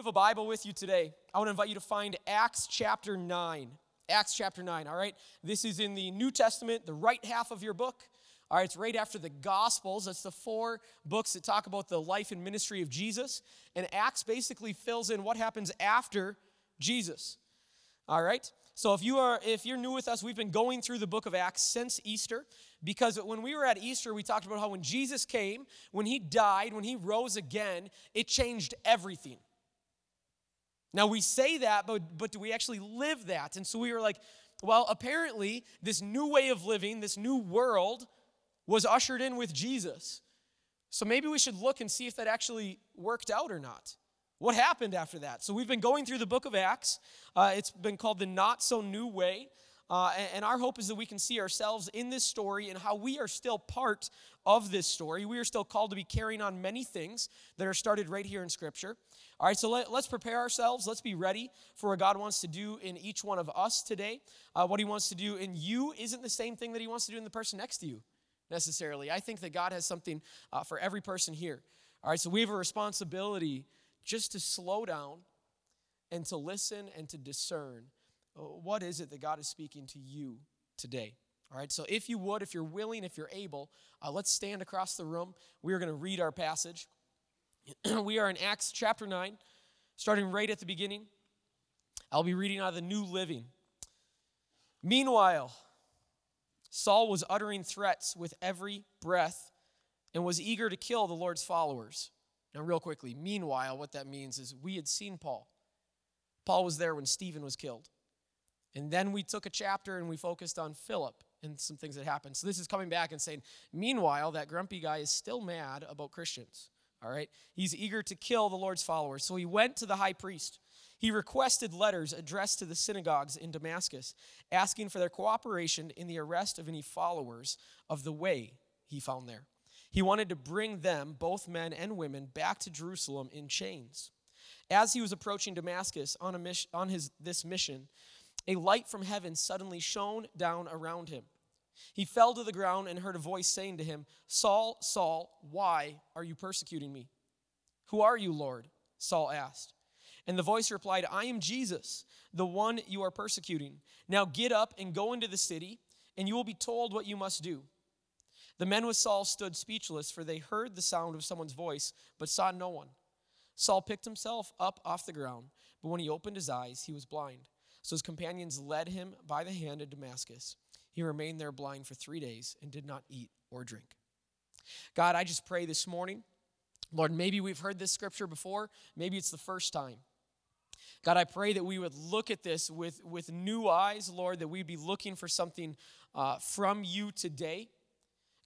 you have a Bible with you today, I want to invite you to find Acts chapter 9. Acts chapter 9, all right? This is in the New Testament, the right half of your book. All right, it's right after the Gospels. That's the four books that talk about the life and ministry of Jesus. And Acts basically fills in what happens after Jesus. All right? So if you are if you're new with us, we've been going through the book of Acts since Easter because when we were at Easter, we talked about how when Jesus came, when he died, when he rose again, it changed everything. Now we say that, but but do we actually live that? And so we were like, well, apparently this new way of living, this new world was ushered in with Jesus. So maybe we should look and see if that actually worked out or not. What happened after that? So we've been going through the book of Acts. Uh, it's been called the Not So New Way. Uh, and, and our hope is that we can see ourselves in this story and how we are still part of this story. We are still called to be carrying on many things that are started right here in Scripture. All right, so let, us prepare ourselves. Let's be ready for what God wants to do in each one of us today. Uh, what He wants to do in you isn't the same thing that He wants to do in the person next to you necessarily. I think that God has something uh, for every person here. All right, so we have a responsibility just to slow down and to listen and to discern what is it that God is speaking to you today. All right, so if you would, if you're willing, if you're able, uh, let's stand across the room. We are going to read our passage. we are in Acts chapter 9, starting right at the beginning. I'll be reading out of the New Living. Meanwhile, Saul was uttering threats with every breath and was eager to kill the Lord's followers. Now, real quickly, meanwhile, what that means is we had seen Paul. Paul was there when Stephen was killed. And then we took a chapter and we focused on Philip and some things that happened. So this is coming back and saying, meanwhile, that grumpy guy is still mad about Christians. All right? He's eager to kill the Lord's followers. So he went to the high priest he requested letters addressed to the synagogues in Damascus, asking for their cooperation in the arrest of any followers of the way he found there. He wanted to bring them, both men and women, back to Jerusalem in chains. As he was approaching Damascus on, a on his, this mission, a light from heaven suddenly shone down around him. He fell to the ground and heard a voice saying to him, Saul, Saul, why are you persecuting me? Who are you, Lord? Saul asked. And the voice replied, I am Jesus, the one you are persecuting. Now get up and go into the city, and you will be told what you must do. The men with Saul stood speechless, for they heard the sound of someone's voice, but saw no one. Saul picked himself up off the ground, but when he opened his eyes, he was blind. So his companions led him by the hand to Damascus. He remained there blind for three days and did not eat or drink. God, I just pray this morning, Lord, maybe we've heard this scripture before, maybe it's the first time. God, I pray that we would look at this with, with new eyes, Lord, that we'd be looking for something uh, from you today.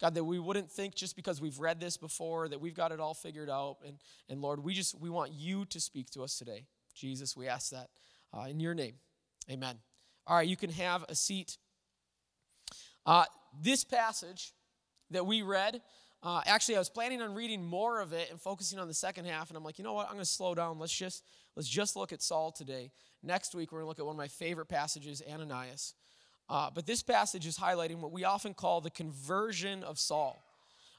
God, that we wouldn't think just because we've read this before that we've got it all figured out. And, and Lord, we just we want you to speak to us today. Jesus, we ask that uh, in your name. Amen. All right, you can have a seat. Uh, this passage that we read, uh, actually, I was planning on reading more of it and focusing on the second half, and I'm like, you know what? I'm going to slow down. Let's just let's just look at Saul today. Next week, we're going to look at one of my favorite passages, Ananias. Uh, but this passage is highlighting what we often call the conversion of Saul.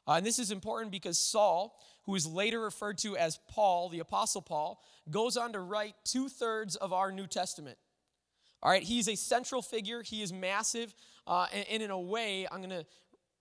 Uh, and this is important because Saul, who is later referred to as Paul, the Apostle Paul, goes on to write two thirds of our New Testament. All right, he's a central figure. He is massive. Uh, and, and, in a way, I'm going to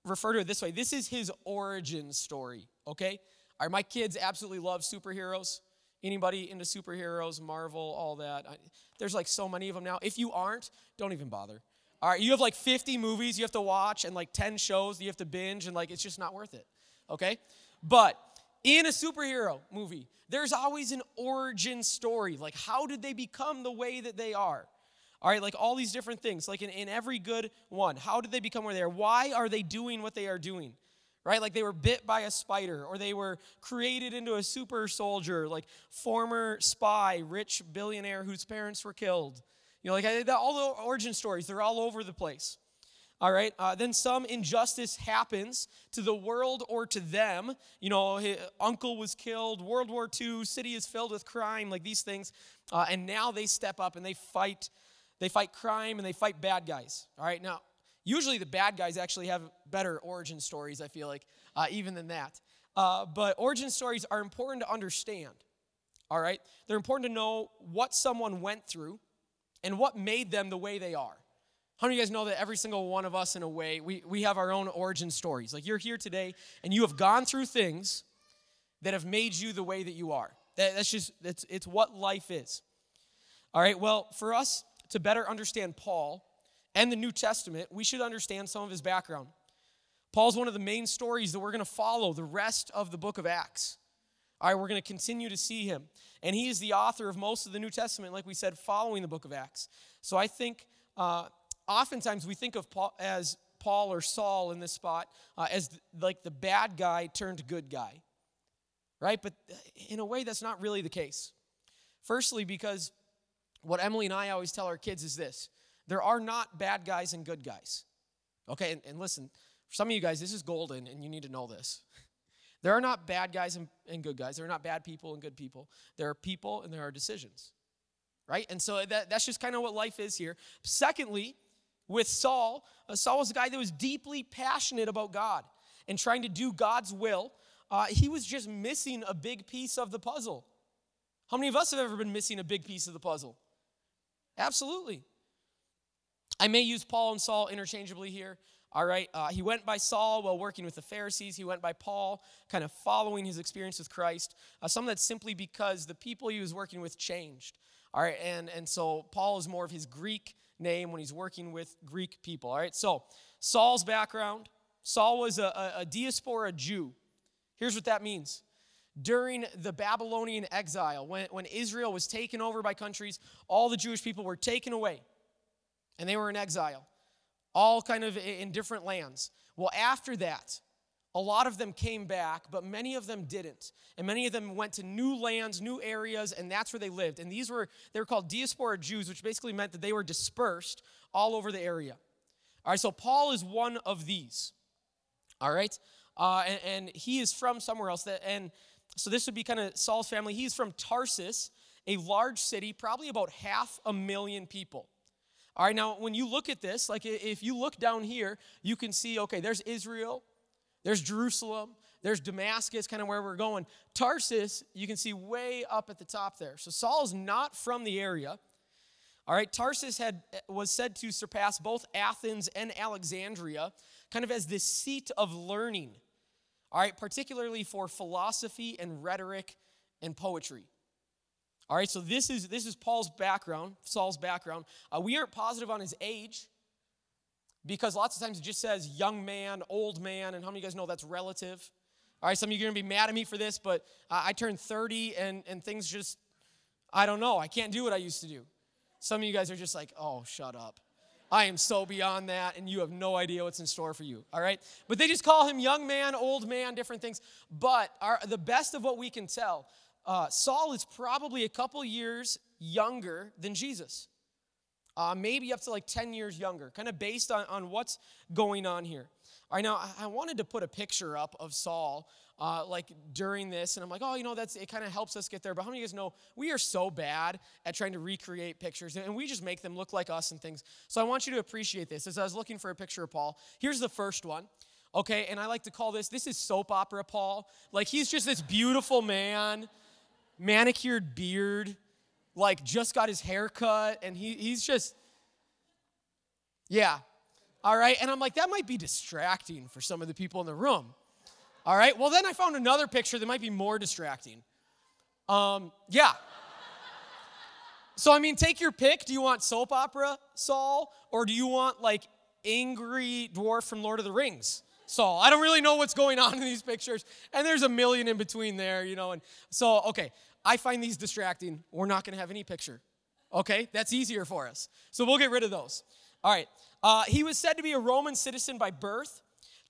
refer to it this way this is his origin story, okay? All right, my kids absolutely love superheroes. Anybody into superheroes, Marvel, all that? I, there's like so many of them now. If you aren't, don't even bother. All right, you have like 50 movies you have to watch and like 10 shows you have to binge, and like it's just not worth it, okay? But in a superhero movie, there's always an origin story. Like, how did they become the way that they are? All right, like all these different things, like in, in every good one. How did they become where they are? Why are they doing what they are doing? Right? Like they were bit by a spider, or they were created into a super soldier, like former spy, rich billionaire whose parents were killed. You know, like all the origin stories, they're all over the place. All right. Uh, then some injustice happens to the world or to them. You know, uncle was killed. World War II. City is filled with crime. Like these things, uh, and now they step up and they fight they fight crime and they fight bad guys. All right, now, usually the bad guys actually have better origin stories, I feel like, uh, even than that. Uh, but origin stories are important to understand. All right? They're important to know what someone went through and what made them the way they are. How many of you guys know that every single one of us, in a way, we, we have our own origin stories? Like you're here today and you have gone through things that have made you the way that you are. That, that's just, it's, it's what life is. All right, well, for us to better understand Paul and the New Testament, we should understand some of his background. Paul's one of the main stories that we're going to follow the rest of the book of Acts. All right, we're going to continue to see him. And he is the author of most of the New Testament, like we said, following the book of Acts. So I think uh, oftentimes we think of Paul as Paul or Saul in this spot uh, as like the bad guy turned good guy, right? But in a way, that's not really the case. Firstly, because what Emily and I always tell our kids is this there are not bad guys and good guys. Okay, and, and listen, for some of you guys, this is golden, and you need to know this. There are not bad guys and, and good guys. There are not bad people and good people. There are people and there are decisions. Right? And so that, that's just kind of what life is here. Secondly, with Saul, uh, Saul was a guy that was deeply passionate about God and trying to do God's will. Uh, he was just missing a big piece of the puzzle. How many of us have ever been missing a big piece of the puzzle? Absolutely. I may use Paul and Saul interchangeably here. All right, uh, he went by Saul while working with the Pharisees. He went by Paul, kind of following his experience with Christ. Uh, some of that's simply because the people he was working with changed. All right, and, and so Paul is more of his Greek name when he's working with Greek people. All right, so Saul's background Saul was a, a, a diaspora Jew. Here's what that means. During the Babylonian exile, when, when Israel was taken over by countries, all the Jewish people were taken away and they were in exile all kind of in different lands. Well, after that, a lot of them came back, but many of them didn't. And many of them went to new lands, new areas, and that's where they lived. And these were, they were called diaspora Jews, which basically meant that they were dispersed all over the area. All right, so Paul is one of these. All right, uh, and, and he is from somewhere else. That, and so this would be kind of Saul's family. He's from Tarsus, a large city, probably about half a million people. All right, now when you look at this, like if you look down here, you can see, okay, there's Israel, there's Jerusalem, there's Damascus, kind of where we're going. Tarsus, you can see way up at the top there. So Saul's not from the area. All right, Tarsus had eh, was said to surpass both Athens and Alexandria, kind of as the seat of learning. All right, particularly for philosophy and rhetoric and poetry. All right, so this is this is Paul's background, Saul's background. Uh, we aren't positive on his age because lots of times it just says young man, old man, and how many of you guys know that's relative? All right, some of you are going to be mad at me for this, but uh, I turned 30 and and things just I don't know. I can't do what I used to do. Some of you guys are just like, "Oh, shut up." I am so beyond that, and you have no idea what's in store for you. All right? But they just call him young man, old man, different things. But our, the best of what we can tell, uh, Saul is probably a couple years younger than Jesus. Uh, maybe up to like 10 years younger, kind of based on, on what's going on here. All right, now I wanted to put a picture up of Saul uh, like during this, and I'm like, oh, you know, that's it kind of helps us get there. But how many of you guys know we are so bad at trying to recreate pictures, and we just make them look like us and things. So I want you to appreciate this. As I was looking for a picture of Paul, here's the first one. Okay, and I like to call this this is soap opera Paul. Like he's just this beautiful man manicured beard, like just got his hair cut, and he, he's just, yeah. All right. And I'm like, that might be distracting for some of the people in the room. All right. Well, then I found another picture that might be more distracting. Um, yeah. So, I mean, take your pick. Do you want soap opera Saul, or do you want like angry dwarf from Lord of the Rings? Saul. I don't really know what's going on in these pictures. And there's a million in between there, you know. And so, okay, I find these distracting. We're not going to have any picture. Okay, that's easier for us. So we'll get rid of those. All right. Uh, he was said to be a Roman citizen by birth.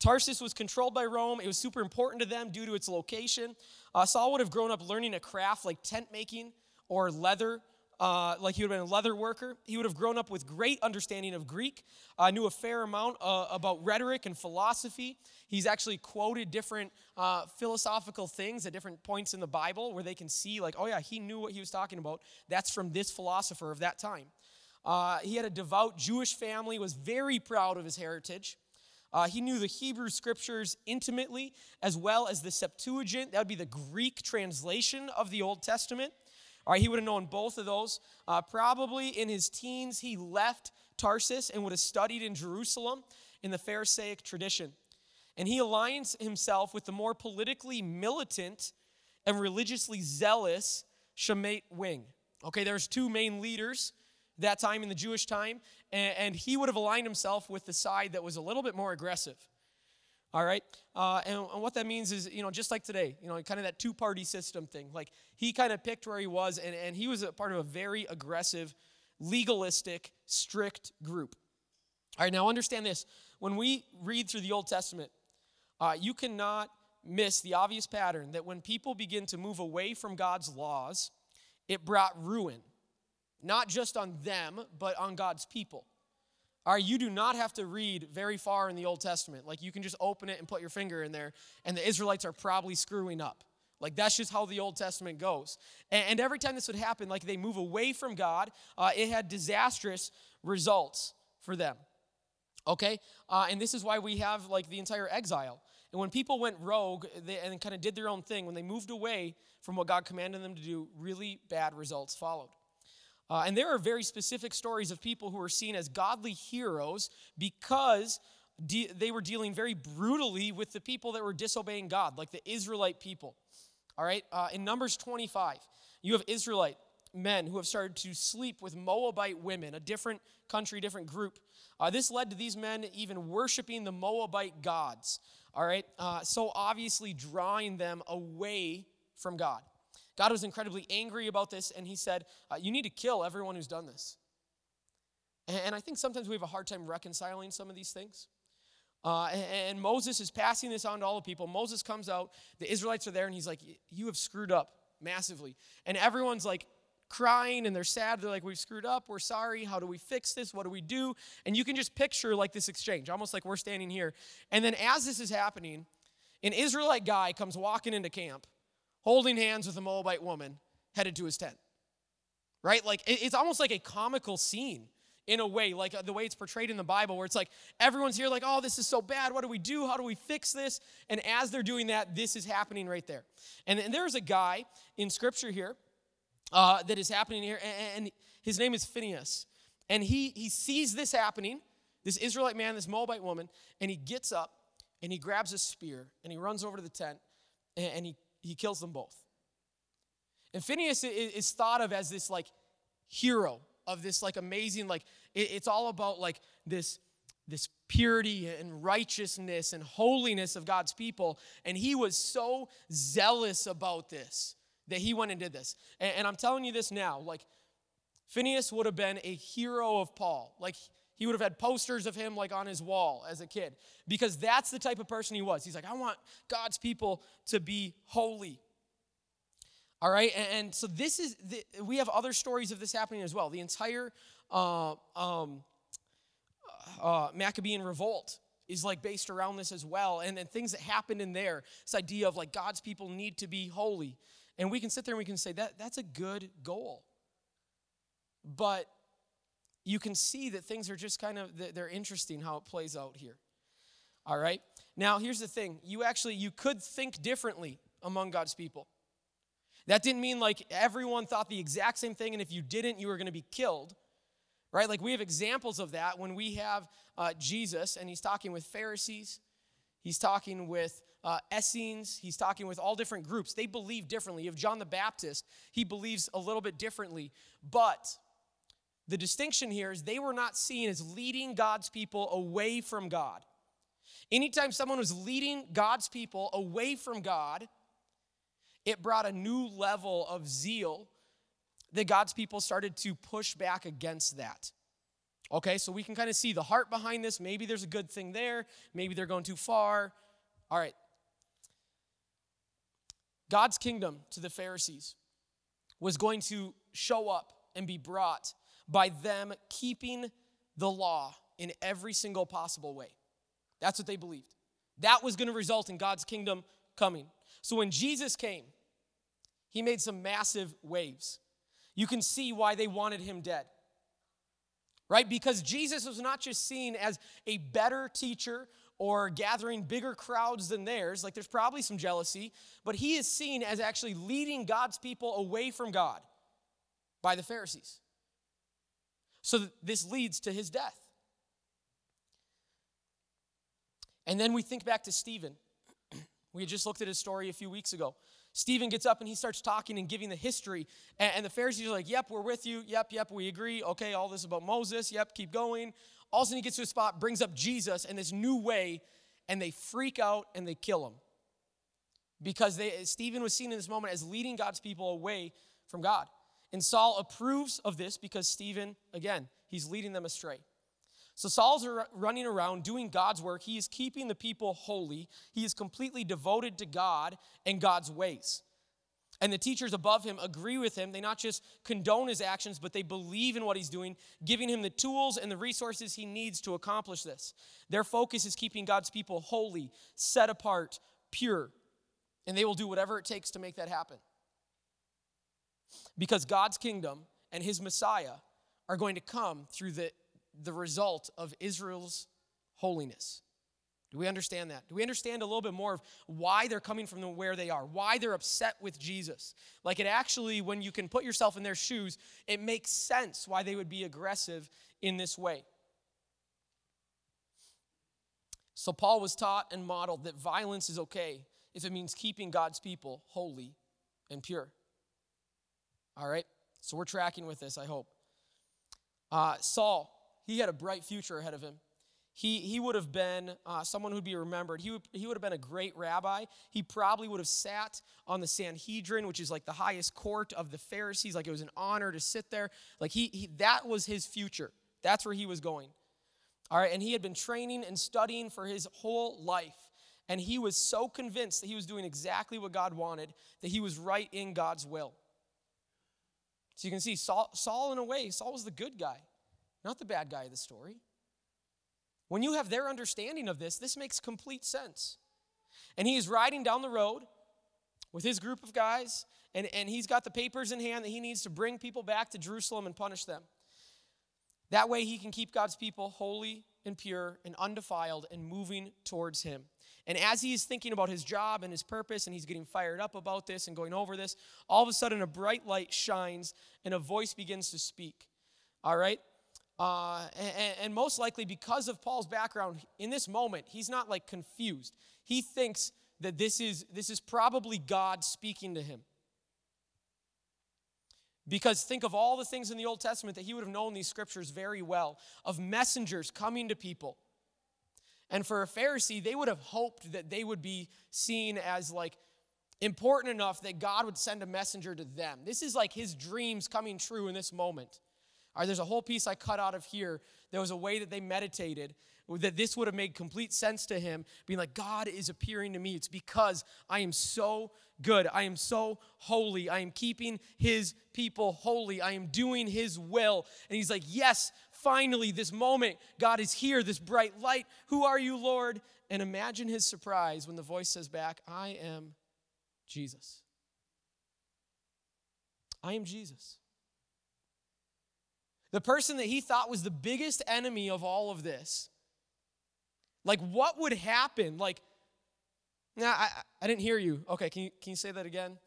Tarsus was controlled by Rome. It was super important to them due to its location. Uh, Saul would have grown up learning a craft like tent making or leather uh, like he would have been a leather worker. He would have grown up with great understanding of Greek, uh, knew a fair amount uh, about rhetoric and philosophy. He's actually quoted different uh, philosophical things at different points in the Bible where they can see, like, oh yeah, he knew what he was talking about. That's from this philosopher of that time. Uh, he had a devout Jewish family, was very proud of his heritage. Uh, he knew the Hebrew scriptures intimately, as well as the Septuagint. That would be the Greek translation of the Old Testament. All right, he would have known both of those. Uh, probably in his teens, he left Tarsus and would have studied in Jerusalem in the Pharisaic tradition. And he aligns himself with the more politically militant and religiously zealous Shammaite wing. Okay, there's two main leaders that time in the Jewish time, and, and, he would have aligned himself with the side that was a little bit more aggressive. All right, uh, and, and, what that means is, you know, just like today, you know, kind of that two party system thing. Like he kind of picked where he was, and, and he was a part of a very aggressive, legalistic, strict group. All right, now understand this. When we read through the Old Testament, uh, you cannot miss the obvious pattern that when people begin to move away from God's laws, it brought ruin, not just on them, but on God's people. All right, you do not have to read very far in the Old Testament. Like you can just open it and put your finger in there, and the Israelites are probably screwing up. Like that's just how the Old Testament goes. And, every time this would happen, like they move away from God, uh, it had disastrous results for them. Okay, uh, and this is why we have like the entire exile. And when people went rogue they, and kind of did their own thing, when they moved away from what God commanded them to do, really bad results followed. Uh, and there are very specific stories of people who are seen as godly heroes because de- they were dealing very brutally with the people that were disobeying God, like the Israelite people. All right, uh, in Numbers 25, you have Israelite men who have started to sleep with Moabite women, a different country, different group. Uh, this led to these men even worshiping the Moabite gods all right? Uh, so obviously drawing them away from God. God was incredibly angry about this, and he said, uh, You need to kill everyone who's done this. And, I think sometimes we have a hard time reconciling some of these things. Uh, and, Moses is passing this on to all the people. Moses comes out, the Israelites are there, and he's like, You have screwed up massively. And everyone's like, crying and they're sad. They're like, We've screwed up. We're sorry. How do we fix this? What do we do? And you can just picture like this exchange, almost like we're standing here. And then as this is happening, an Israelite guy comes walking into camp, holding hands with a Moabite woman, headed to his tent. Right? Like, it's almost like a comical scene in a way, like uh, the way it's portrayed in the Bible, where it's like everyone's here, like, oh, this is so bad. What do we do? How do we fix this? And as they're doing that, this is happening right there. And, and there's a guy in scripture here uh, that is happening here, and, and his name is Phineas. And he, he sees this happening, this Israelite man, this Moabite woman, and he gets up and he grabs a spear and he runs over to the tent and, and he, he kills them both. And Phineas is, thought of as this like hero of this like amazing, like it's all about like this this purity and righteousness and holiness of God's people. And he was so zealous about this that he went and did this. And, and I'm telling you this now, like Phineas would have been a hero of Paul. Like he would have had posters of him like on his wall as a kid because that's the type of person he was. He's like, I want God's people to be holy. All right, and, and so this is the, we have other stories of this happening as well. The entire uh, um, uh, Maccabean revolt is like based around this as well, and, and things that happened in there. This idea of like God's people need to be holy. And we can sit there and we can say that that's a good goal. But you can see that things are just kind of they're interesting how it plays out here. All right? Now, here's the thing. You actually you could think differently among God's people. That didn't mean like everyone thought the exact same thing and if you didn't you were going to be killed. Right? Like we have examples of that when we have uh, Jesus and he's talking with Pharisees, he's talking with uh, Essenes, he's talking with all different groups. They believe differently. If John the Baptist, he believes a little bit differently. But the distinction here is they were not seen as leading God's people away from God. Anytime someone was leading God's people away from God, it brought a new level of zeal that God's people started to push back against that. Okay, so we can kind of see the heart behind this. Maybe there's a good thing there. Maybe they're going too far. All right, God's kingdom to the Pharisees was going to show up and be brought by them keeping the law in every single possible way. That's what they believed. That was going to result in God's kingdom coming. So when Jesus came, he made some massive waves. You can see why they wanted him dead. Right? Because Jesus was not just seen as a better teacher or gathering bigger crowds than theirs. Like there's probably some jealousy, but he is seen as actually leading God's people away from God. by the Pharisees. So this leads to his death. And then we think back to Stephen. We had just looked at his story a few weeks ago. Stephen gets up and he starts talking and giving the history. And, the Pharisees are like, Yep, we're with you. Yep, yep, we agree. Okay, all this about Moses. Yep, keep going. All of a sudden, he gets to a spot, brings up Jesus and this new way, and they freak out and they kill him. Because they, Stephen was seen in this moment as leading God's people away from God. And Saul approves of this because Stephen, again, he's leading them astray. So Saul's running around doing God's work. He is keeping the people holy. He is completely devoted to God and God's ways. And the teachers above him agree with him. They not just condone his actions, but they believe in what he's doing, giving him the tools and the resources he needs to accomplish this. Their focus is keeping God's people holy, set apart, pure. And they will do whatever it takes to make that happen. Because God's kingdom and his Messiah are going to come through the the result of Israel's holiness. Do we understand that? Do we understand a little bit more of why they're coming from where they are, why they're upset with Jesus? Like it actually, when you can put yourself in their shoes, it makes sense why they would be aggressive in this way. So Paul was taught and modeled that violence is okay if it means keeping God's people holy and pure. All right? So we're tracking with this, I hope. Uh, Saul, he had a bright future ahead of him. He, he would have been uh, someone who'd be remembered. He would, he would have been a great rabbi. He probably would have sat on the Sanhedrin, which is like the highest court of the Pharisees. Like it was an honor to sit there. Like he, he that was his future. That's where he was going. All right, and he had been training and studying for his whole life. And he was so convinced that he was doing exactly what God wanted, that he was right in God's will. So you can see Saul, Saul in a way, Saul was the good guy not the bad guy of the story. When you have their understanding of this, this makes complete sense. And he is riding down the road with his group of guys, and, and he's got the papers in hand that he needs to bring people back to Jerusalem and punish them. That way, he can keep God's people holy and pure and undefiled and moving towards him. And as he's thinking about his job and his purpose, and he's getting fired up about this and going over this, all of a sudden a bright light shines and a voice begins to speak. All right? Uh, and, and most likely because of Paul's background, in this moment, he's not like confused. He thinks that this is, this is probably God speaking to him. Because think of all the things in the Old Testament that he would have known these scriptures very well of messengers coming to people. And for a Pharisee, they would have hoped that they would be seen as like important enough that God would send a messenger to them. This is like his dreams coming true in this moment. All right, there's a whole piece I cut out of here. There was a way that they meditated that this would have made complete sense to him, being like, God is appearing to me. It's because I am so good. I am so holy. I am keeping his people holy. I am doing his will. And he's like, Yes, finally, this moment, God is here, this bright light. Who are you, Lord? And imagine his surprise when the voice says back, I am Jesus. I am Jesus. The person that he thought was the biggest enemy of all of this. Like, what would happen? Like, nah, I, I didn't hear you. Okay, can you, can you say that again?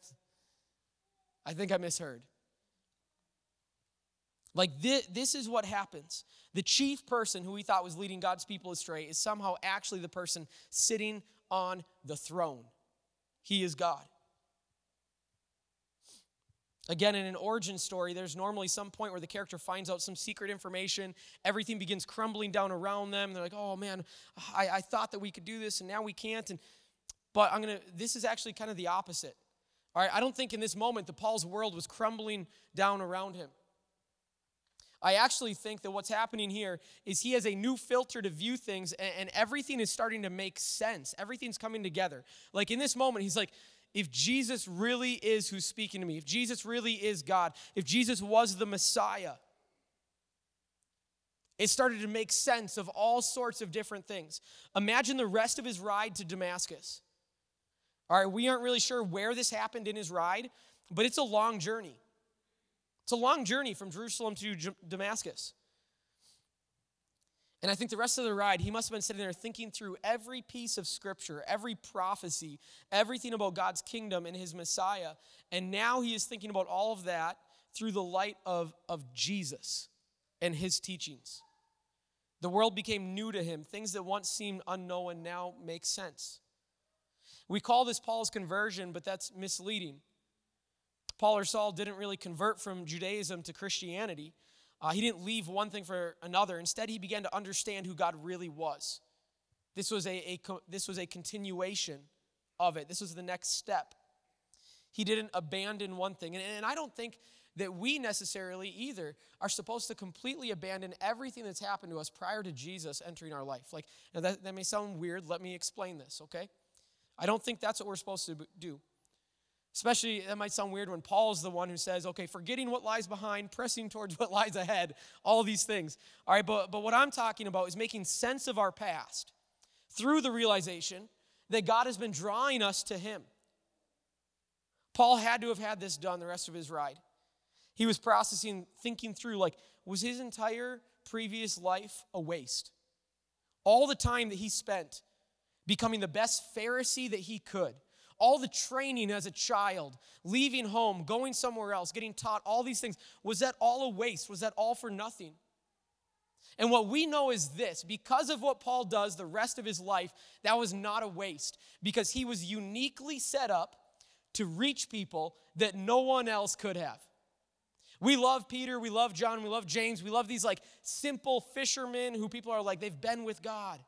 I think I misheard. Like, this, this is what happens. The chief person who we thought was leading God's people astray is somehow actually the person sitting on the throne. He is God. Again, in an origin story, there's normally some point where the character finds out some secret information. Everything begins crumbling down around them. They're like, oh man, I, I thought that we could do this and now we can't. And, but I'm to, this is actually kind of the opposite. All right, I don't think in this moment that Paul's world was crumbling down around him. I actually think that what's happening here is he has a new filter to view things and, and everything is starting to make sense. Everything's coming together. Like in this moment, he's like, if Jesus really is who's speaking to me, if Jesus really is God, if Jesus was the Messiah, it started to make sense of all sorts of different things. Imagine the rest of his ride to Damascus. All right, we aren't really sure where this happened in his ride, but it's a long journey. It's a long journey from Jerusalem to Damascus. And I think the rest of the ride, he must have been sitting there thinking through every piece of scripture, every prophecy, everything about God's kingdom and his Messiah. And now he is thinking about all of that, through the light of, of Jesus and his teachings. The world became new to him. Things that once seemed unknown now make sense. We call this Paul's conversion, but that's misleading. Paul or Saul didn't really convert from Judaism to Christianity. Uh, he didn't leave one thing for another. Instead, he began to understand who God really was. This was a, a this was a continuation of it. This was the next step. He didn't abandon one thing. And, and I don't think that we necessarily either are supposed to completely abandon everything that's happened to us prior to Jesus entering our life. Like, that, that may sound weird. Let me explain this, okay? I don't think that's what we're supposed to do. Especially, that might sound weird when Paul's the one who says, okay, forgetting what lies behind, pressing towards what lies ahead, all these things. All right, but, but what I'm talking about is making sense of our past through the realization that God has been drawing us to Him. Paul had to have had this done the rest of his ride. He was processing, thinking through, like, was his entire previous life a waste? All the time that he spent becoming the best Pharisee that he could, all the training as a child, leaving home, going somewhere else, getting taught all these things, was that all a waste? Was that all for nothing? And what we know is this because of what Paul does the rest of his life, that was not a waste because he was uniquely set up to reach people that no one else could have. We love Peter, we love John, we love James, we love these like simple fishermen who people are like, they've been with God.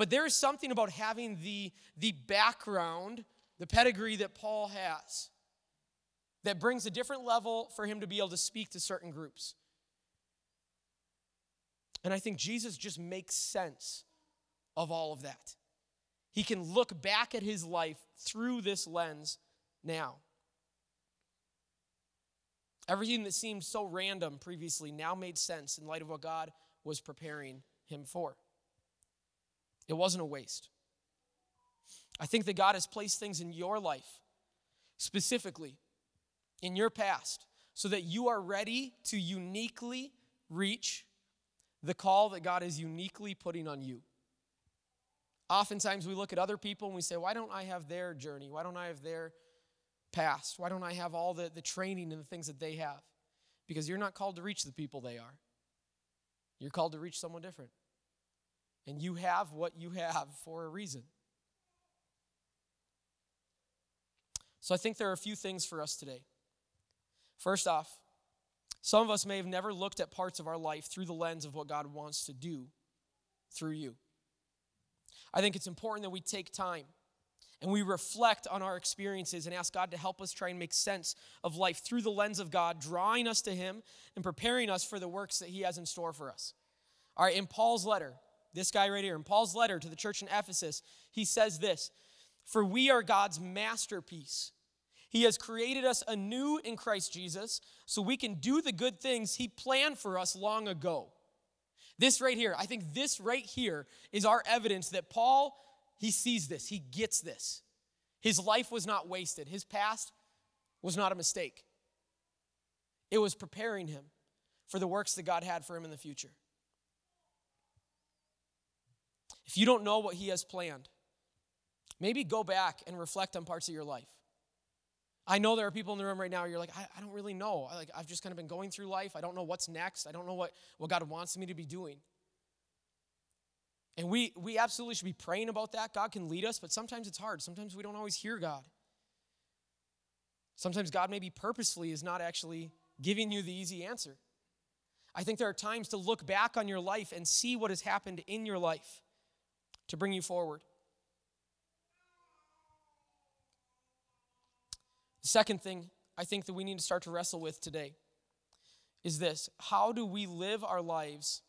But there is something about having the, the background, the pedigree that Paul has, that brings a different level for him to be able to speak to certain groups. And I think Jesus just makes sense of all of that. He can look back at his life through this lens now. Everything that seemed so random previously now made sense in light of what God was preparing him for. It wasn't a waste. I think that God has placed things in your life, specifically in your past, so that you are ready to uniquely reach the call that God is uniquely putting on you. Oftentimes we look at other people and we say, why don't I have their journey? Why don't I have their past? Why don't I have all the, the training and the things that they have? Because you're not called to reach the people they are. You're called to reach someone different. And you have what you have for a reason. So I think there are a few things for us today. First off, some of us may have never looked at parts of our life through the lens of what God wants to do through you. I think it's important that we take time and we reflect on our experiences and ask God to help us try and make sense of life through the lens of God, drawing us to Him and preparing us for the works that He has in store for us. All right, in Paul's letter, this guy right here, in Paul's letter to the church in Ephesus, he says this For we are God's masterpiece. He has created us anew in Christ Jesus so we can do the good things He planned for us long ago. This right here, I think this right here is our evidence that Paul, he sees this, he gets this. His life was not wasted, his past was not a mistake. It was preparing him for the works that God had for him in the future. If you don't know what he has planned, maybe go back and reflect on parts of your life. I know there are people in the room right now, you're like, I, I don't really know. I, like, I've just kind of been going through life. I don't know what's next. I don't know what, what God wants me to be doing. And we, we absolutely should be praying about that. God can lead us, but sometimes it's hard. Sometimes we don't always hear God. Sometimes God, maybe purposefully, is not actually giving you the easy answer. I think there are times to look back on your life and see what has happened in your life to bring you forward. The second thing I think that we need to start to wrestle with today is this how do we live our lives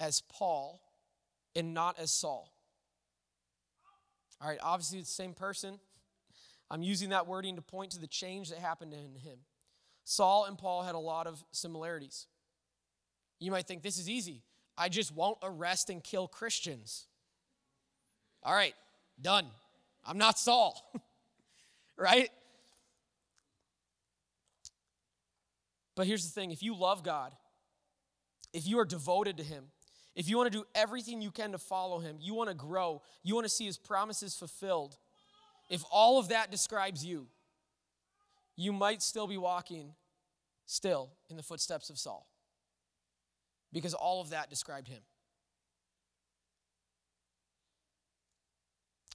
as Paul and not as Saul? All right, obviously it's the same person. I'm using that wording to point to the change that happened in him. Saul and Paul had a lot of similarities. You might think this is easy. I just won't arrest and kill Christians. All right, done. I'm not Saul. right? But here's the thing if you love God, if you are devoted to Him, if you want to do everything you can to follow Him, you want to grow, you want to see His promises fulfilled, if all of that describes you, you might still be walking still in the footsteps of Saul because all of that described him.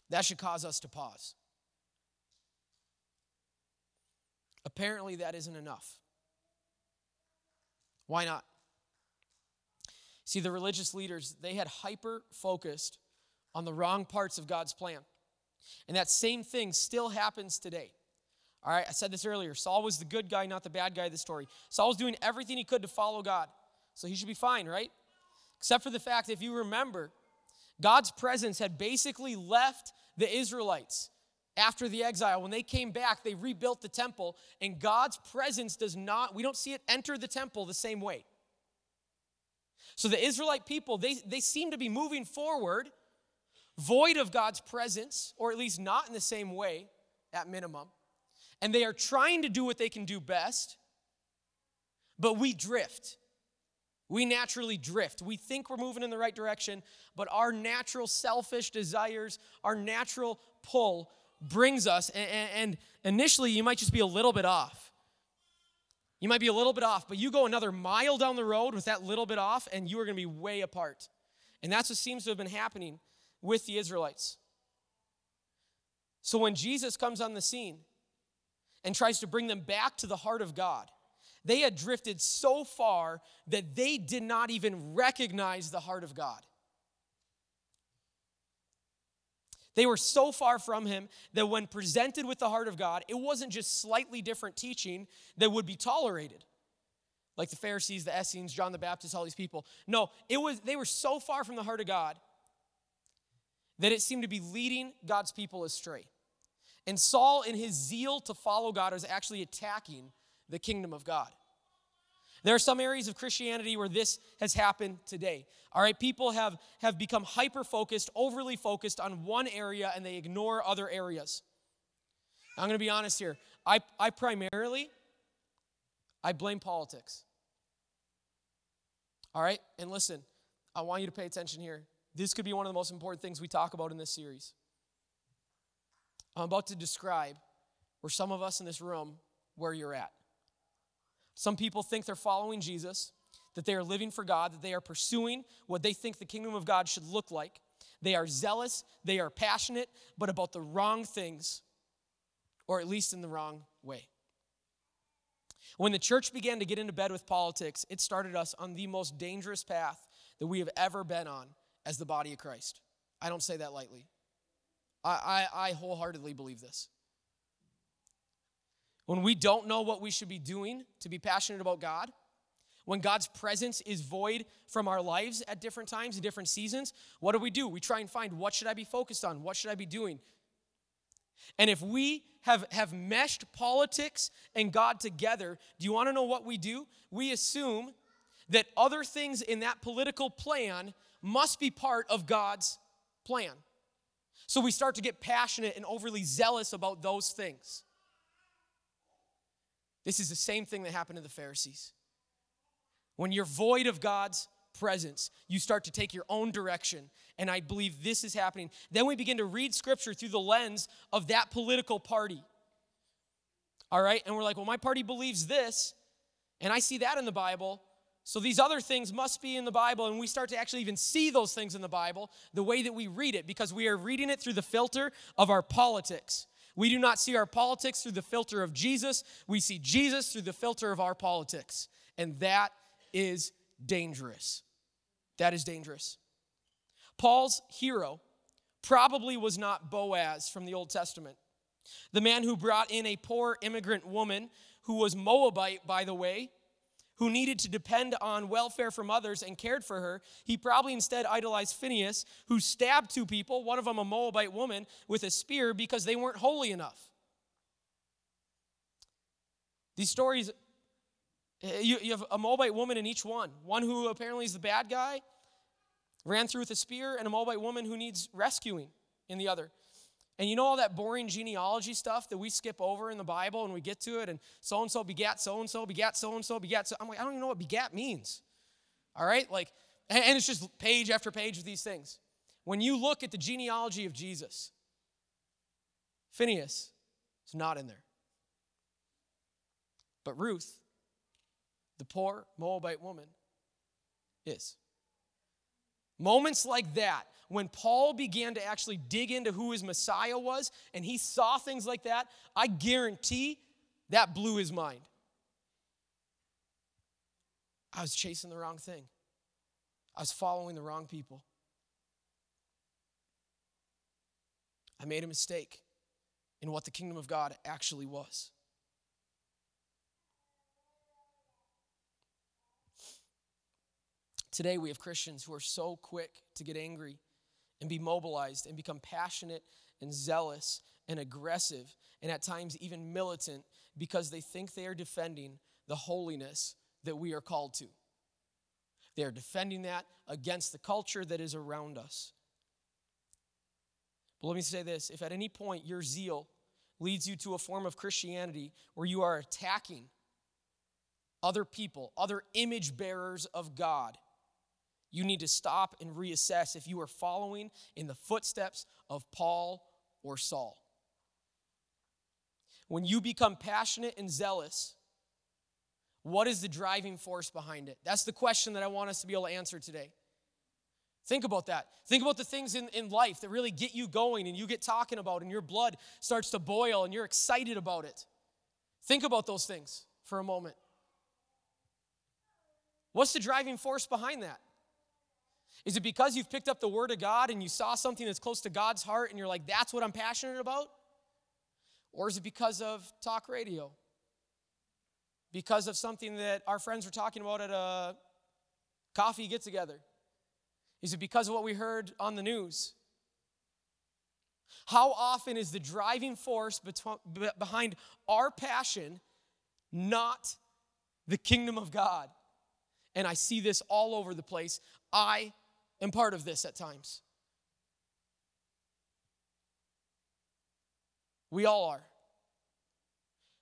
That should cause us to pause. Apparently, that isn't enough. Why not? See, the religious leaders, they had hyper focused on the wrong parts of God's plan. And that same thing still happens today. All right, I said this earlier. Saul was the good guy, not the bad guy of the story. Saul was doing everything he could to follow God. So he should be fine, right? Except for the fact, if you remember, God's presence had basically left the Israelites after the exile. When they came back, they rebuilt the temple, and God's presence does not, we don't see it enter the temple the same way. So the Israelite people, they, they seem to be moving forward, void of God's presence, or at least not in the same way, at minimum. And they are trying to do what they can do best, but we drift. We naturally drift. We think we're moving in the right direction, but our natural selfish desires, our natural pull brings us, and, initially you might just be a little bit off. You might be a little bit off, but you go another mile down the road with that little bit off, and you are going to be way apart. And that's what seems to have been happening with the Israelites. So when Jesus comes on the scene and tries to bring them back to the heart of God, they had drifted so far that they did not even recognize the heart of God. They were so far from him that when presented with the heart of God, it wasn't just slightly different teaching that would be tolerated. Like the Pharisees, the Essenes, John the Baptist, all these people. No, it was they were so far from the heart of God that it seemed to be leading God's people astray. And Saul, in his zeal to follow God, was actually attacking the kingdom of God. There are some areas of Christianity where this has happened today. All right, people have, have become hyper focused, overly focused on one area, and they ignore other areas. I'm going to be honest here. I, I primarily, I blame politics. All right, and listen, I want you to pay attention here. This could be one of the most important things we talk about in this series. I'm about to describe where some of us in this room, where you're at. Some people think they're following Jesus, that they are living for God, that they are pursuing what they think the kingdom of God should look like. They are zealous, they are passionate, but about the wrong things, or at least in the wrong way. When the church began to get into bed with politics, it started us on the most dangerous path that we have ever been on as the body of Christ. I don't say that lightly. I, I, I wholeheartedly believe this. When we don't know what we should be doing to be passionate about God, when God's presence is void from our lives at different times, in different seasons, what do we do? We try and find what should I be focused on? What should I be doing? And if we have, have meshed politics and God together, do you want to know what we do? We assume that other things in that political plan must be part of God's plan. So we start to get passionate and overly zealous about those things. This is the same thing that happened to the Pharisees. When you're void of God's presence, you start to take your own direction. And I believe this is happening. Then we begin to read scripture through the lens of that political party. All right? And we're like, well, my party believes this, and I see that in the Bible. So these other things must be in the Bible, and we start to actually even see those things in the Bible the way that we read it because we are reading it through the filter of our politics. We do not see our politics through the filter of Jesus. We see Jesus through the filter of our politics. And that is dangerous. That is dangerous. Paul's hero probably was not Boaz from the Old Testament, the man who brought in a poor immigrant woman who was Moabite, by the way, who needed to depend on welfare from others and cared for her, he probably instead idolized Phineas, who stabbed two people, one of them a Moabite woman, with a spear because they weren't holy enough. These stories, eh, you, you have a Moabite woman in each one. One who apparently is the bad guy, ran through with a spear, and a Moabite woman who needs rescuing in the other. And you know all that boring genealogy stuff that we skip over in the Bible and we get to it, and so and so begat so and so, begat so and so, begat so. I'm like, I don't even know what begat means. All right? Like, and it's just page after page of these things. When you look at the genealogy of Jesus, Phineas is not in there. But Ruth the poor Moabite woman is. Moments like that, when Paul began to actually dig into who his Messiah was and he saw things like that, I guarantee that blew his mind. I was chasing the wrong thing, I was following the wrong people. I made a mistake in what the kingdom of God actually was. Today, we have Christians who are so quick to get angry and be mobilized and become passionate and zealous and aggressive and at times even militant because they think they are defending the holiness that we are called to. They are defending that against the culture that is around us. But let me say this if at any point your zeal leads you to a form of Christianity where you are attacking other people, other image bearers of God, you need to stop and reassess if you are following in the footsteps of Paul or Saul. When you become passionate and zealous, what is the driving force behind it? That's the question that I want us to be able to answer today. Think about that. Think about the things in, in life that really get you going and you get talking about, and your blood starts to boil and you're excited about it. Think about those things for a moment. What's the driving force behind that? Is it because you've picked up the Word of God and you saw something that's close to God's heart and you're like, that's what I'm passionate about? Or is it because of talk radio? Because of something that our friends were talking about at a coffee get together? Is it because of what we heard on the news? How often is the driving force behind our passion not the kingdom of God? And I see this all over the place. I am part of this at times. We all are.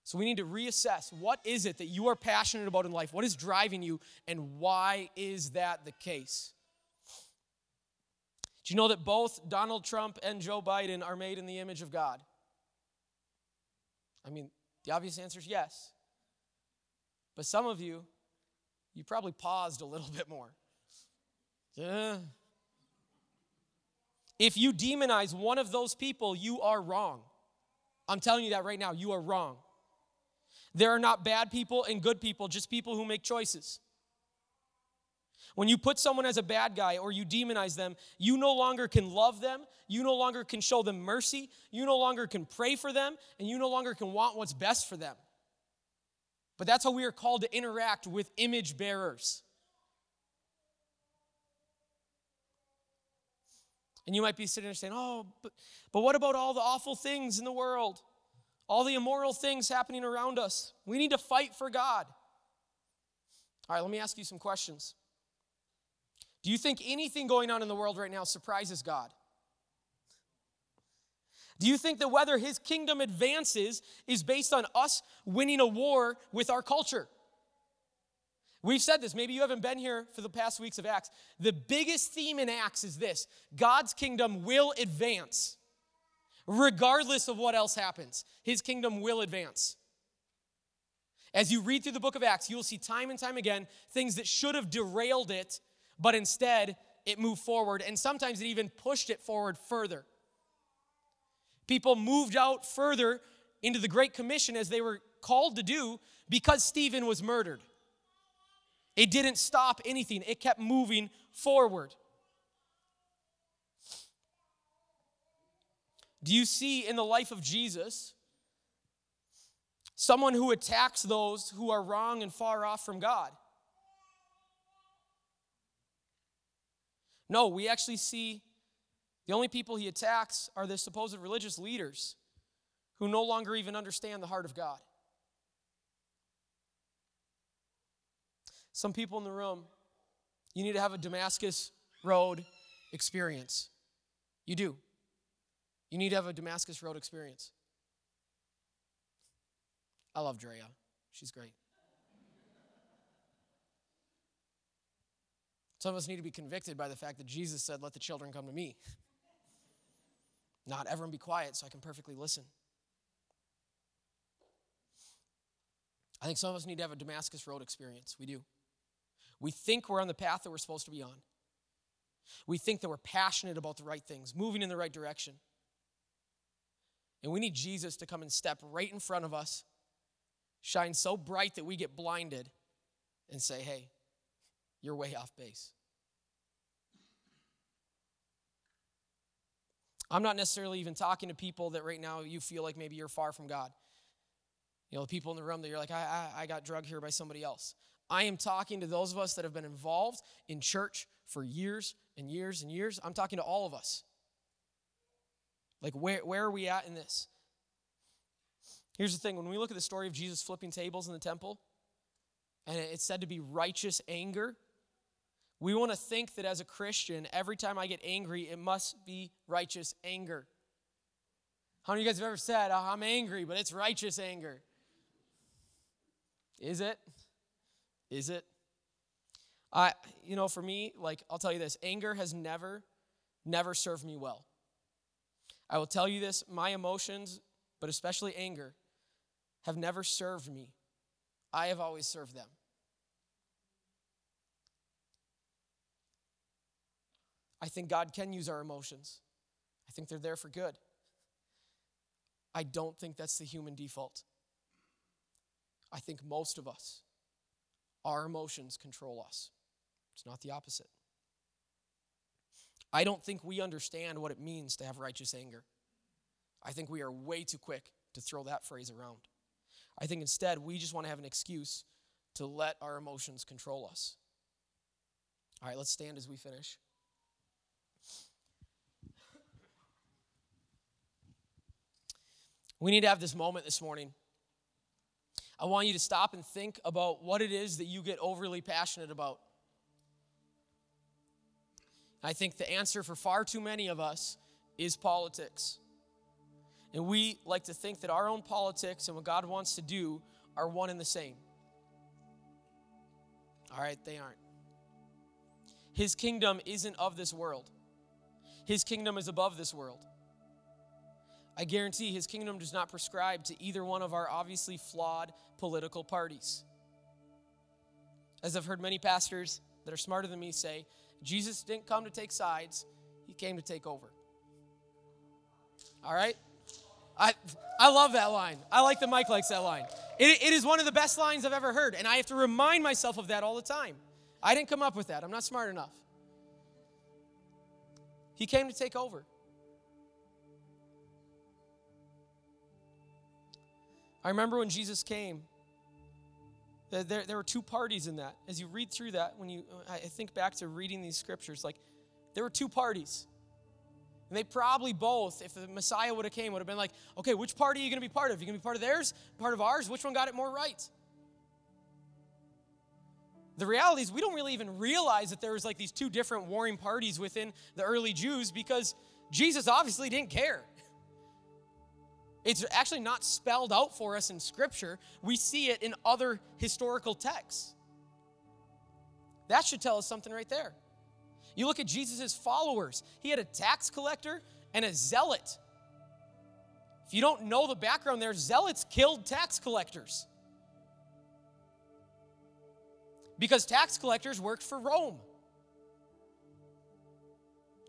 So we need to reassess what is it that you are passionate about in life? What is driving you and why is that the case? Do you know that both Donald Trump and Joe Biden are made in the image of God? I mean, the obvious answer is yes. But some of you, you probably paused a little bit more. If you demonize one of those people, you are wrong. I'm telling you that right now. You are wrong. There are not bad people and good people, just people who make choices. When you put someone as a bad guy or you demonize them, you no longer can love them, you no longer can show them mercy, you no longer can pray for them, and you no longer can want what's best for them. But that's how we are called to interact with image bearers. And you might be sitting there saying, oh, but, but what about all the awful things in the world? All the immoral things happening around us? We need to fight for God. All right, let me ask you some questions. Do you think anything going on in the world right now surprises God? Do you think that whether his kingdom advances is based on us winning a war with our culture? We've said this, maybe you haven't been here for the past weeks of Acts. The biggest theme in Acts is this God's kingdom will advance, regardless of what else happens. His kingdom will advance. As you read through the book of Acts, you'll see time and time again things that should have derailed it, but instead it moved forward, and sometimes it even pushed it forward further. People moved out further into the Great Commission as they were called to do because Stephen was murdered. It didn't stop anything, it kept moving forward. Do you see in the life of Jesus someone who attacks those who are wrong and far off from God? No, we actually see the only people he attacks are the supposed religious leaders who no longer even understand the heart of God. Some people in the room, you need to have a Damascus Road experience. You do. You need to have a Damascus Road experience. I love Drea. She's great. Some of us need to be convicted by the fact that Jesus said, Let the children come to me. Not everyone be quiet so I can perfectly listen. I think some of us need to have a Damascus Road experience. We do. We think we're on the path that we're supposed to be on. We think that we're passionate about the right things, moving in the right direction. And we need Jesus to come and step right in front of us, shine so bright that we get blinded, and say, hey, you're way off base. I'm not necessarily even talking to people that right now you feel like maybe you're far from God. You know, the people in the room that you're like, I, I, I got drugged here by somebody else. I am talking to those of us that have been involved in church for years and years and years. I'm talking to all of us. Like, where, where are we at in this? Here's the thing when we look at the story of Jesus flipping tables in the temple, and it's said to be righteous anger, we want to think that as a Christian, every time I get angry, it must be righteous anger. How many of you guys have ever said, oh, I'm angry, but it's righteous anger? Is it? Is it? I, you know, for me, like, I'll tell you this anger has never, never served me well. I will tell you this my emotions, but especially anger, have never served me. I have always served them. I think God can use our emotions. I think they're there for good. I don't think that's the human default. I think most of us, our emotions control us. It's not the opposite. I don't think we understand what it means to have righteous anger. I think we are way too quick to throw that phrase around. I think instead we just want to have an excuse to let our emotions control us. All right, let's stand as we finish. We need to have this moment this morning. I want you to stop and think about what it is that you get overly passionate about. I think the answer for far too many of us is politics. And we like to think that our own politics and what God wants to do are one and the same. All right, they aren't. His kingdom isn't of this world, His kingdom is above this world. I guarantee His kingdom does not prescribe to either one of our obviously flawed political parties. As I've heard many pastors that are smarter than me say, Jesus didn't come to take sides, He came to take over. All right? I, I love that line. I like that Mike likes that line. It, it is one of the best lines I've ever heard, and I have to remind myself of that all the time. I didn't come up with that, I'm not smart enough. He came to take over. I remember when Jesus came, there, there were two parties in that. As you read through that, when you, I think back to reading these scriptures, like there were two parties. And they probably both, if the Messiah would have came, would have been like, okay, which party are you going to be part of? Are you going to be part of theirs, part of ours? Which one got it more right? The reality is, we don't really even realize that there was like these two different warring parties within the early Jews because Jesus obviously didn't care. It's actually not spelled out for us in Scripture. We see it in other historical texts. That should tell us something right there. You look at Jesus' followers, he had a tax collector and a zealot. If you don't know the background there, zealots killed tax collectors. Because tax collectors worked for Rome.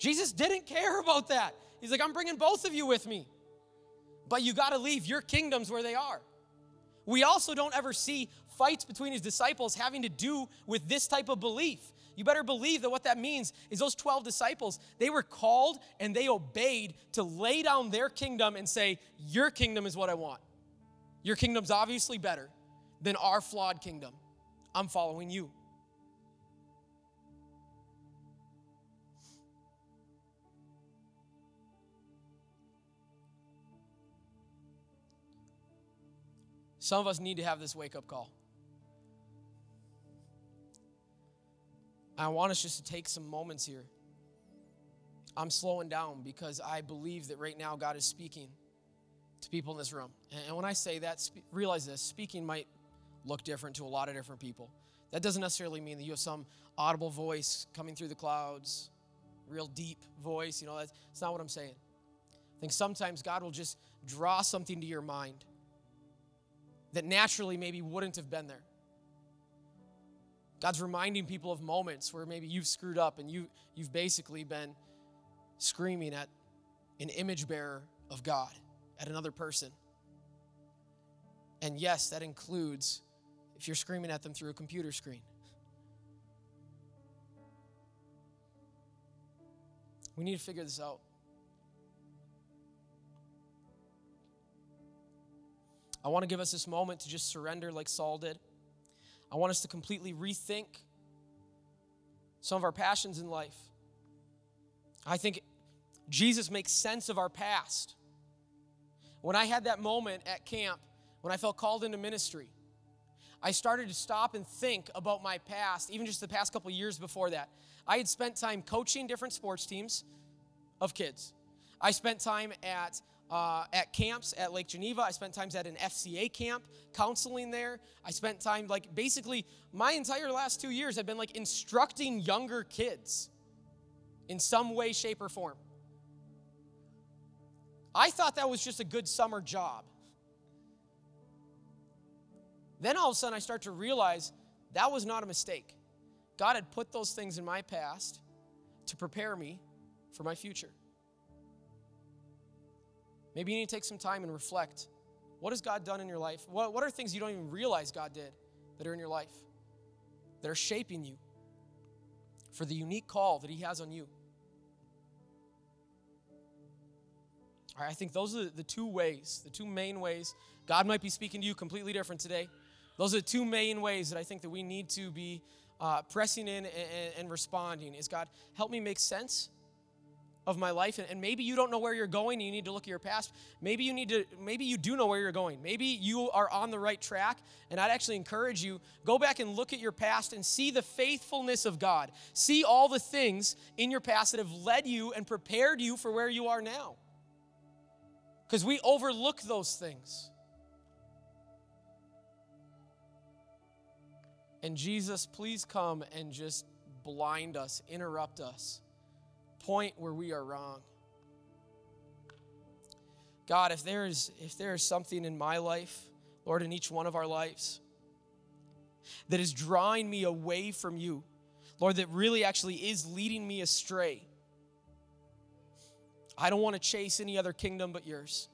Jesus didn't care about that. He's like, I'm bringing both of you with me. But you got to leave your kingdoms where they are. We also don't ever see fights between his disciples having to do with this type of belief. You better believe that what that means is those 12 disciples, they were called and they obeyed to lay down their kingdom and say, Your kingdom is what I want. Your kingdom's obviously better than our flawed kingdom. I'm following you. Some of us need to have this wake up call. I want us just to take some moments here. I'm slowing down because I believe that right now God is speaking to people in this room. And when I say that, realize this speaking might look different to a lot of different people. That doesn't necessarily mean that you have some audible voice coming through the clouds, real deep voice. You know, that's, that's not what I'm saying. I think sometimes God will just draw something to your mind that naturally maybe wouldn't have been there. God's reminding people of moments where maybe you've screwed up and you, you've basically been screaming at an image bearer of God, at another person. And yes, that includes if you're screaming at them through a computer screen. We need to figure this out. I want to give us this moment to just surrender like Saul did. I want us to completely rethink some of our passions in life. I think Jesus makes sense of our past. When I had that moment at camp, when I felt called into ministry, I started to stop and think about my past, even just the past couple years before that. I had spent time coaching different sports teams of kids. I spent time at uh, at camps at Lake Geneva. I spent times at an FCA camp, counseling there. I spent time, like, basically, my entire last two years have been like instructing younger kids in some way, shape, or form. I thought that was just a good summer job. Then all of a sudden, I start to realize that was not a mistake. God had put those things in my past to prepare me for my future. Maybe you need to take some time and reflect. What has God done in your life? What, what are things you don't even realize God did that are in your life, that are shaping you for the unique call that He has on you? All right, I think those are the two ways, the two main ways. God might be speaking to you completely different today. Those are the two main ways that I think that we need to be uh, pressing in and, and responding. Is God, help me make sense of my life and, maybe you don't know where you're going you need to look at your past. Maybe you need to maybe you do know where you're going. Maybe you are on the right track and i'd actually encourage you go back and look at your past and see the faithfulness of god. See all the things in your past that have led you and prepared you for where you are now. Because we overlook those things. And jesus please come and just blind us interrupt us point where we are wrong. God, if there is if there is something in my life, Lord, in each one of our lives, that is drawing me away from you, Lord, that really actually is leading me astray. I don't want to chase any other kingdom but yours.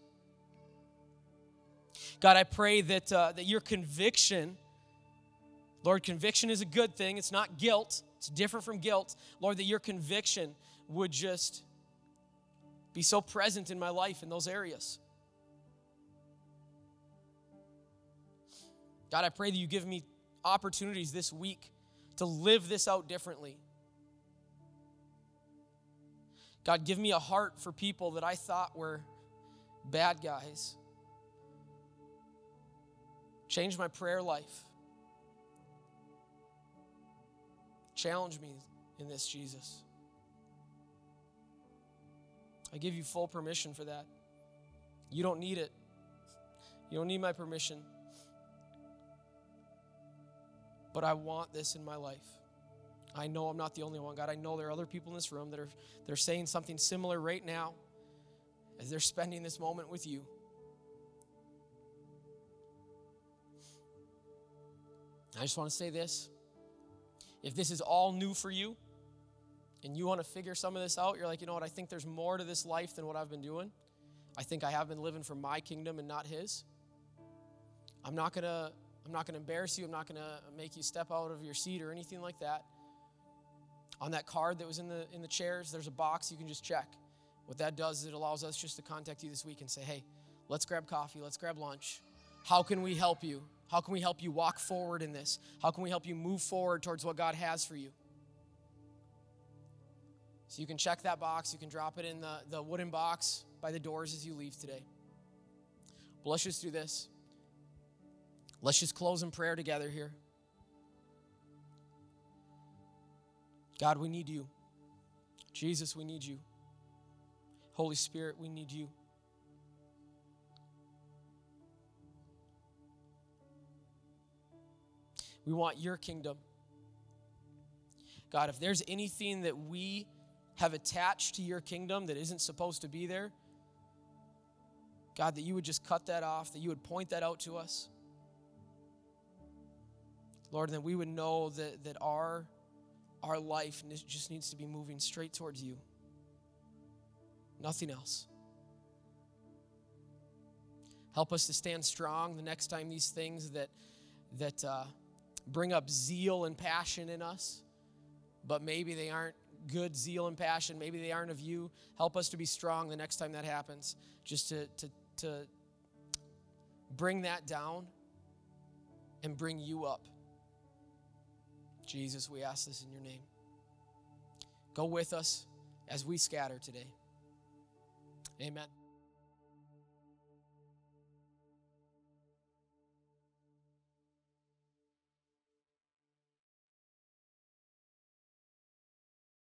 God, I pray that, uh, that your conviction, Lord, conviction is a good thing. It's not guilt, it's different from guilt. Lord, that your conviction would just be so present in my life in those areas. God, I pray that you give me opportunities this week to live this out differently. God, give me a heart for people that I thought were bad guys. Change my prayer life. Challenge me in this, Jesus. I give you full permission for that. You don't need it. You don't need my permission. But I want this in my life. I know I'm not the only one, God. I know there are other people in this room that are they're saying something similar right now as they're spending this moment with you. I just want to say this. If this is all new for you, and you want to figure some of this out, you're like, you know what, I think there's more to this life than what I've been doing. I think I have been living for my kingdom and not his. I'm not going to I'm not going to embarrass you. I'm not going to make you step out of your seat or anything like that. On that card that was in the in the chairs, there's a box you can just check. What that does is it allows us just to contact you this week and say, "Hey, let's grab coffee, let's grab lunch. How can we help you? How can we help you walk forward in this? How can we help you move forward towards what God has for you?" So you can check that box. You can drop it in the, the wooden box by the doors as you leave today. But let's just do this. Let's just close in prayer together here. God, we need you. Jesus, we need you. Holy Spirit, we need you. We want your kingdom. God, if there's anything that we have attached to your kingdom that isn't supposed to be there. God, that you would just cut that off, that you would point that out to us. Lord, that we would know that, that our, our life just needs to be moving straight towards you. Nothing else. Help us to stand strong the next time these things that, that uh, bring up zeal and passion in us, but maybe they aren't good zeal and passion. Maybe they aren't of you. Help us to be strong the next time that happens, just to, to, to bring that down and bring you up. Jesus, we ask this in your name. Go with us as we scatter today. Amen.